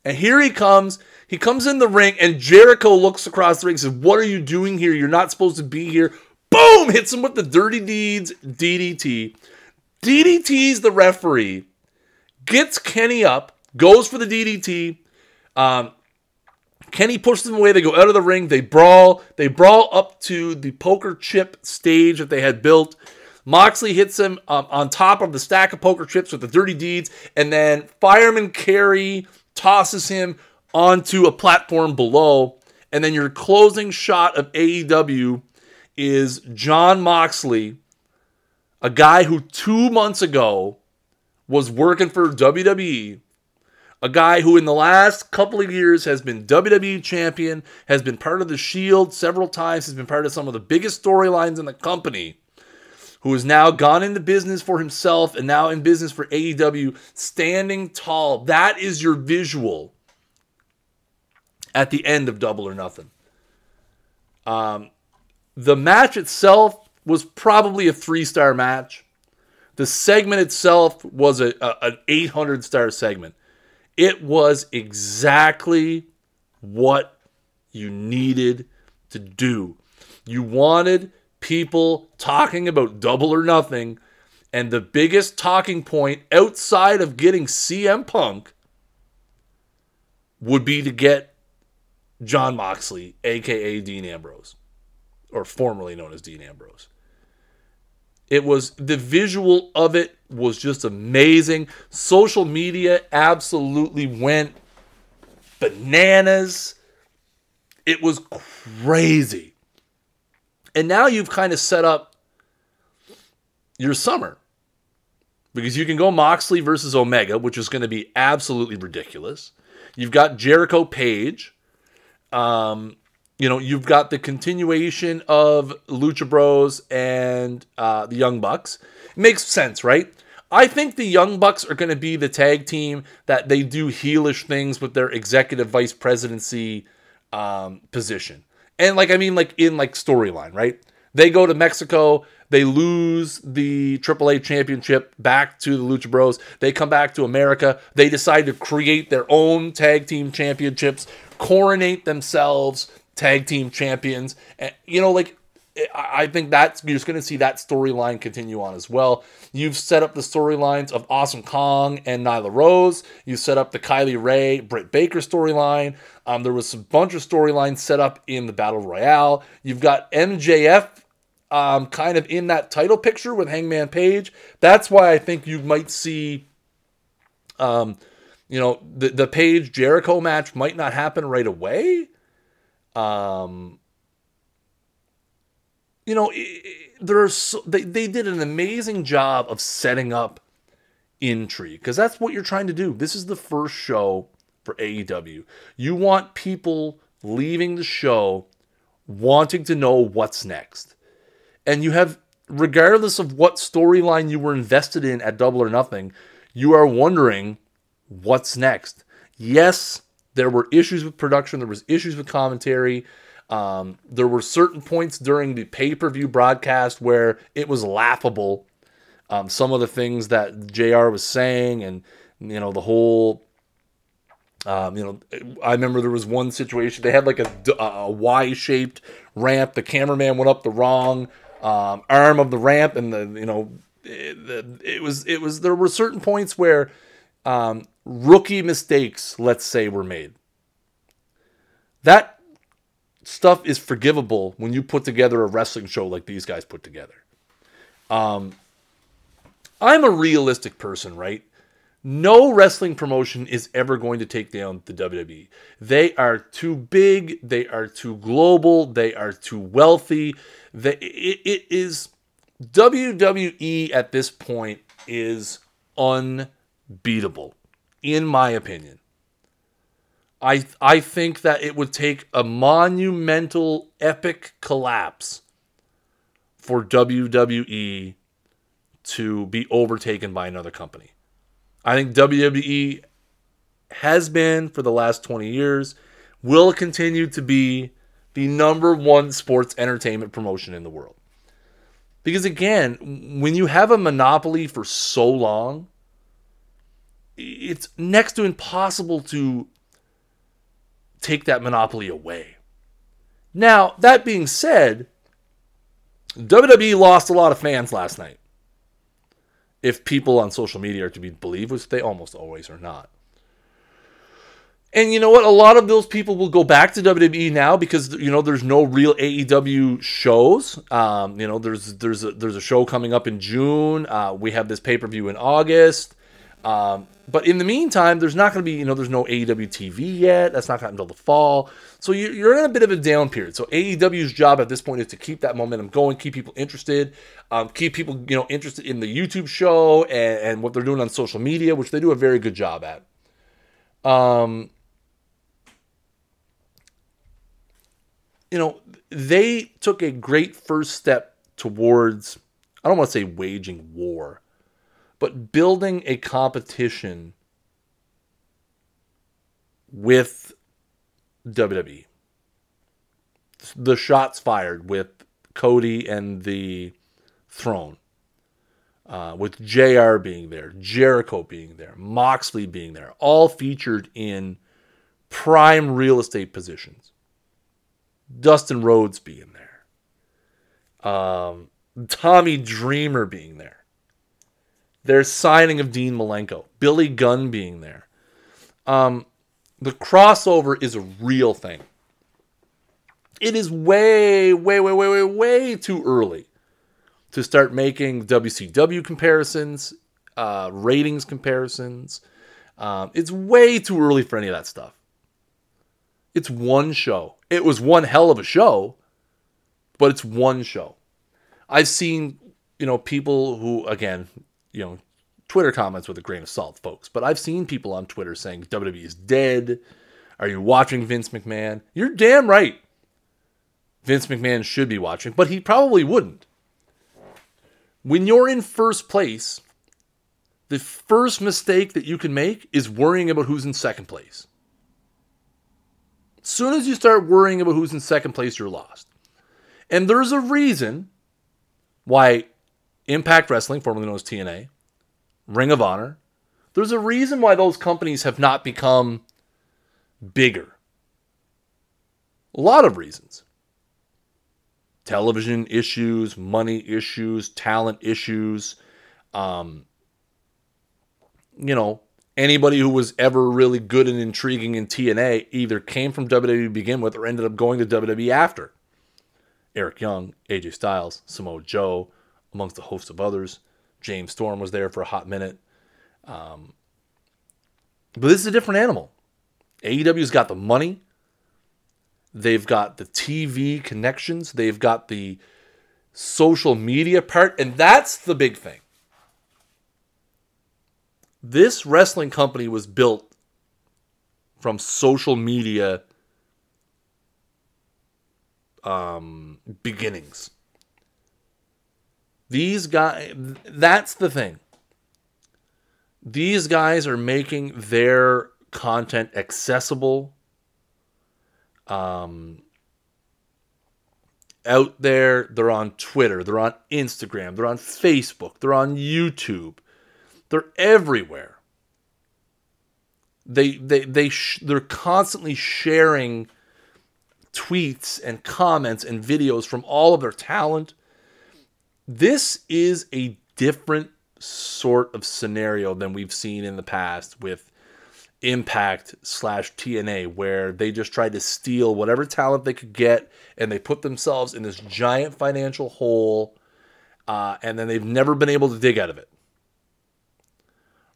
And here he comes. He comes in the ring, and Jericho looks across the ring and says, What are you doing here? You're not supposed to be here. Boom! Hits him with the Dirty Deeds DDT. DDT's the referee, gets Kenny up, goes for the DDT. Um, Kenny pushes them away. They go out of the ring. They brawl. They brawl up to the poker chip stage that they had built. Moxley hits him um, on top of the stack of poker chips with the dirty deeds, and then Fireman Carry tosses him onto a platform below. And then your closing shot of AEW is Jon Moxley a guy who two months ago was working for WWE A guy who, in the last couple of years, has been WWE champion, has been part of the Shield several times, has been part of some of the biggest storylines in the company, who has now gone into business for himself and now in business for AEW, standing tall. That is your visual at the end of Double or Nothing. Um, the match itself was probably a three star match. The segment itself was a, a, an 800 star segment. It was exactly what you needed to do. You wanted people talking about double or nothing, and the biggest talking point outside of getting CM Punk would be to get Jon Moxley, aka Dean Ambrose, or formerly known as Dean Ambrose. It was the visual of it was just amazing. Social media absolutely went bananas. It was crazy. And now you've kind of set up your summer because you can go Moxley versus Omega, which is going to be absolutely ridiculous. You've got Jericho Page. Um, you know, you've got the continuation of Lucha Bros and uh, the Young Bucks. Makes sense, right? I think the Young Bucks are going to be the tag team that they do heelish things with their executive vice presidency um, position. And like, I mean, like in like storyline, right? They go to Mexico, they lose the AAA championship back to the Lucha Bros. They come back to America. They decide to create their own tag team championships, coronate themselves tag team champions. And, you know, like, I think that's you're just going to see that storyline continue on as well. You've set up the storylines of Awesome Kong and Nyla Rose. You set up the Kylie Rae, Britt Baker storyline. Um, there was a bunch of storylines set up in the Battle Royale. You've got MJF um, kind of in that title picture with Hangman Page. That's why I think you might see, um, you know, the the Page Jericho match might not happen right away. Um, you know, there's so, they they did an amazing job of setting up intrigue because that's what you're trying to do. This is the first show for AEW. You want people leaving the show wanting to know what's next. And you have regardless of what storyline you were invested in at Double or Nothing, you are wondering what's next. Yes, there were issues with production, there was issues with commentary. Um, there were certain points during the pay per view broadcast where it was laughable. Um, some of the things that JR was saying, and you know the whole. Um, you know, I remember there was one situation they had like a, a Y shaped ramp. The cameraman went up the wrong um, arm of the ramp, and the you know it, it was it was there were certain points where um, rookie mistakes, let's say, were made. That stuff is forgivable when you put together a wrestling show like these guys put together. Um, I'm a realistic person, right? No wrestling promotion is ever going to take down the WWE. They are too big, they are too global, they are too wealthy. They, it, it is WWE at this point is unbeatable, in my opinion. I I think that it would take a monumental epic collapse for WWE to be overtaken by another company. I think WWE has been for the last 20 years, will continue to be the number one sports entertainment promotion in the world. Because again, when you have a monopoly for so long, it's next to impossible to take that monopoly away. Now, that being said, WWE lost a lot of fans last night. If people on social media are to be believed, which they almost always are not. And you know what? A lot of those people will go back to WWE now because you know there's no real AEW shows. Um, you know, there's there's a, there's a show coming up in June. Uh, we have this pay per view in August. Um, but in the meantime, there's not going to be, you know, there's no AEW TV yet. That's not going until the fall. So you're in a bit of a down period. So AEW's job at this point is to keep that momentum going, keep people interested, um, keep people, you know, interested in the YouTube show and, and, what they're doing on social media, which they do a very good job at. Um, you know, they took a great first step towards, I don't want to say waging war, but building a competition with WWE. The shots fired with Cody and the throne. Uh, with JR being there, Jericho being there, Moxley being there, all featured in prime real estate positions. Dustin Rhodes being there. Um, Tommy Dreamer being there. Their signing of Dean Malenko. Billy Gunn being there. Um, the crossover is a real thing. It is way, way, way, way, way, way too early to start making WCW comparisons, uh, ratings comparisons. Um, it's way too early for any of that stuff. It's one show. It was one hell of a show, but it's one show. I've seen, you know, people who, again, you know, Twitter comments with a grain of salt, folks, but I've seen people on Twitter saying WWE is dead. Are you watching Vince McMahon? You're damn right. Vince McMahon should be watching, but he probably wouldn't. When you're in first place, the first mistake that you can make is worrying about who's in second place. As soon as you start worrying about who's in second place, you're lost. And there's a reason why Impact Wrestling, formerly known as TNA, Ring of Honor, there's a reason why those companies have not become bigger. A lot of reasons television issues, money issues, talent issues. Um, you know, anybody who was ever really good and intriguing in TNA either came from WWE to begin with or ended up going to WWE after. Eric Young, AJ Styles, Samoa Joe, amongst a host of others. James Storm was there for a hot minute. Um, but this is a different animal. AEW's got the money. They've got the TV connections. They've got the social media part. And that's the big thing. This wrestling company was built from social media um, beginnings. These guys, that's the thing. These guys are making their content accessible um, out there. They're on Twitter, they're on Instagram, they're on Facebook, they're on YouTube, they're everywhere. They they they sh- they're constantly sharing tweets and comments and videos from all of their talent. This is a different sort of scenario than we've seen in the past with Impact slash TNA, where they just tried to steal whatever talent they could get and they put themselves in this giant financial hole, uh, and then they've never been able to dig out of it.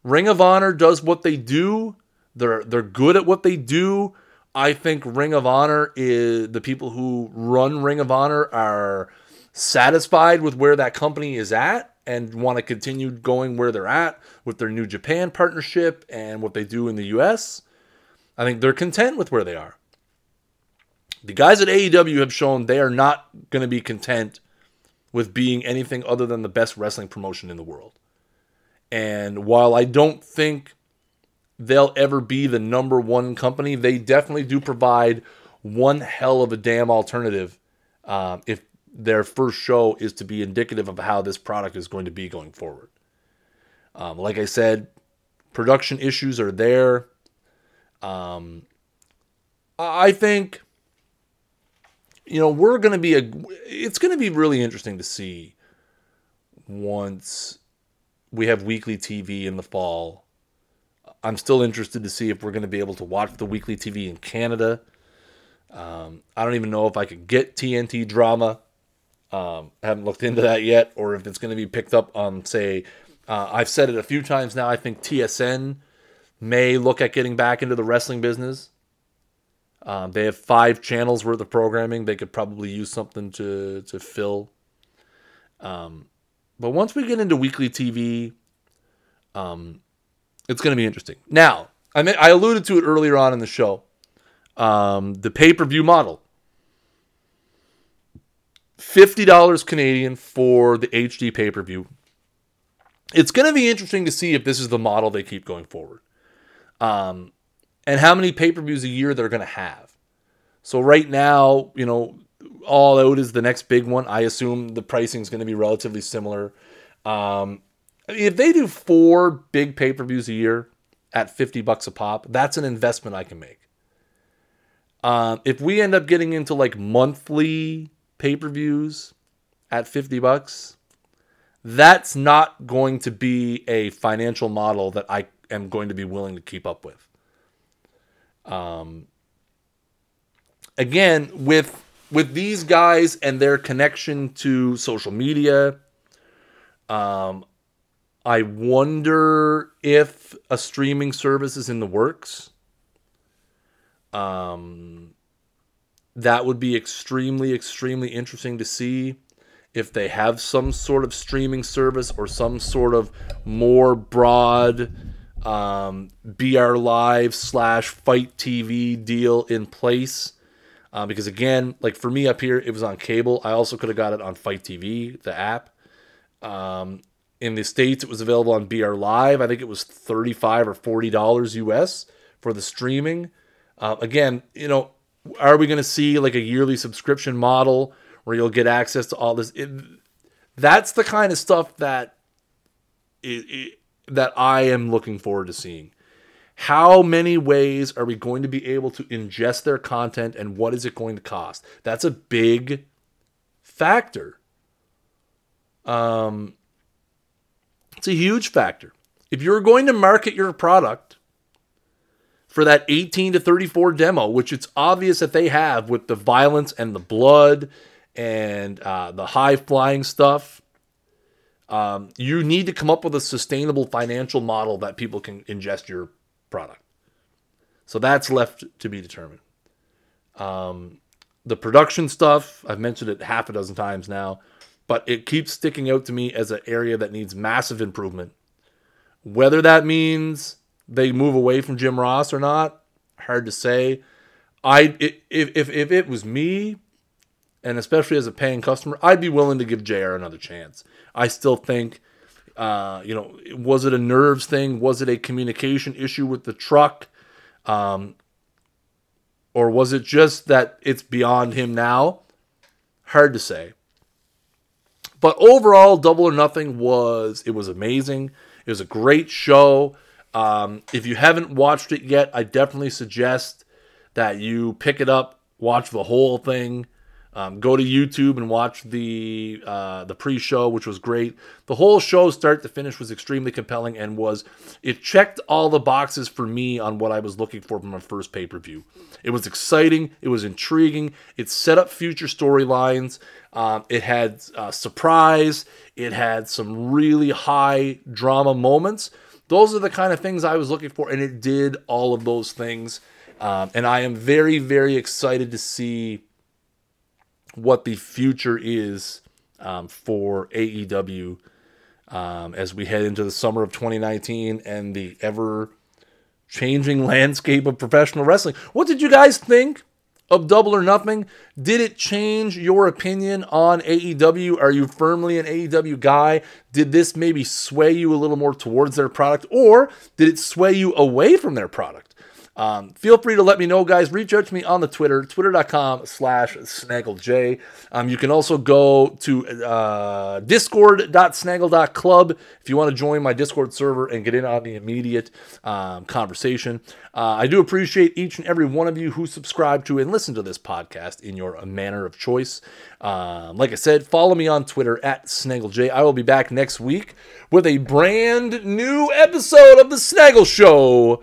Ring of Honor does what they do. They're they're good at what they do. I think Ring of Honor is the people who run Ring of Honor are satisfied with where that company is at and want to continue going where they're at with their New Japan partnership and what they do in the US. I think they're content with where they are. The guys at AEW have shown they are not going to be content with being anything other than the best wrestling promotion in the world. And while I don't think they'll ever be the number one company, they definitely do provide one hell of a damn alternative um, if their first show is to be indicative of how this product is going to be going forward. Um, like I said, production issues are there. Um, I think, you know, we're going to be a. It's going to be really interesting to see once we have weekly TV in the fall. I'm still interested to see if we're going to be able to watch the weekly TV in Canada. Um, I don't even know if I could get TNT drama um, I haven't looked into that yet, or if it's going to be picked up on, say, uh, I've said it a few times now. I think TSN may look at getting back into the wrestling business. Um, they have five channels worth of programming. They could probably use something to to fill. Um, but once we get into weekly TV, um, it's going to be interesting. Now, I mean, I alluded to it earlier on in the show. Um, the pay per view model. $50 Canadian for the HD pay per view. It's going to be interesting to see if this is the model they keep going forward. Um, and how many pay per views a year they're going to have. So, right now, you know, All Out is the next big one. I assume the pricing is going to be relatively similar. Um, if they do four big pay per views a year at 50 bucks a pop, that's an investment I can make. Um, if we end up getting into like monthly pay per views at 50 bucks, that's not going to be a financial model that I am going to be willing to keep up with. Um, again, with with these guys and their connection to social media, um, I wonder if a streaming service is in the works. Um, that would be extremely, extremely interesting to see if they have some sort of streaming service or some sort of more broad um, BR Live slash FITE TV deal in place. Uh, because again, like for me up here, it was on cable. I also could have got it on FITE TV, the app. Um, in the states, it was available on BR Live. I think it was thirty-five or forty dollars US for the streaming. Uh, again, you know, are we going to see like a yearly subscription model where you'll get access to all this? It, that's the kind of stuff that it, it, that I am looking forward to seeing. How many ways are we going to be able to ingest their content and what is it going to cost? That's a big factor. Um, it's a huge factor. If you're going to market your product for that 18 to 34 demo, which it's obvious that they have with the violence and the blood and uh, the high flying stuff. Um, you need to come up with a sustainable financial model that people can ingest your product. So that's left to be determined. Um, the production stuff, I've mentioned it half a dozen times now, but it keeps sticking out to me as an area that needs massive improvement. Whether that means they move away from Jim Ross or not, hard to say. I if if if it was me, and especially as a paying customer, I'd be willing to give JR another chance. I still think, uh, you know, was it a nerves thing? Was it a communication issue with the truck? Um, or was it just that it's beyond him now? Hard to say. But overall, Double or Nothing was it was amazing. It was a great show. Um, if you haven't watched it yet, I definitely suggest that you pick it up, watch the whole thing. Um, go to YouTube and watch the uh, the pre-show, which was great. The whole show, start to finish, was extremely compelling and was it checked all the boxes for me on what I was looking for from my first pay-per-view. It was exciting, it was intriguing, it set up future storylines. Um, it had uh, surprise, it had some really high drama moments those are the kind of things I was looking for, and it did all of those things. Um, and I am very, very excited to see what the future is um, for AEW um, as we head into the summer of 2019 and the ever changing landscape of professional wrestling. What did you guys think of Double or Nothing? Did it change your opinion on AEW? Are you firmly an AEW guy? Did this maybe sway you a little more towards their product, or did it sway you away from their product? Um, feel free to let me know, guys. Reach out to me on the Twitter, twitter.com slash snagglej. Um, you can also go to uh, discord.snaggle.club if you want to join my Discord server and get in on the immediate um, conversation. Uh, I do appreciate each and every one of you who subscribe to and listen to this podcast in your manner of choice. Um, like I said, follow me on Twitter at snagglej. I will be back next week with a brand new episode of The Snaggle Show.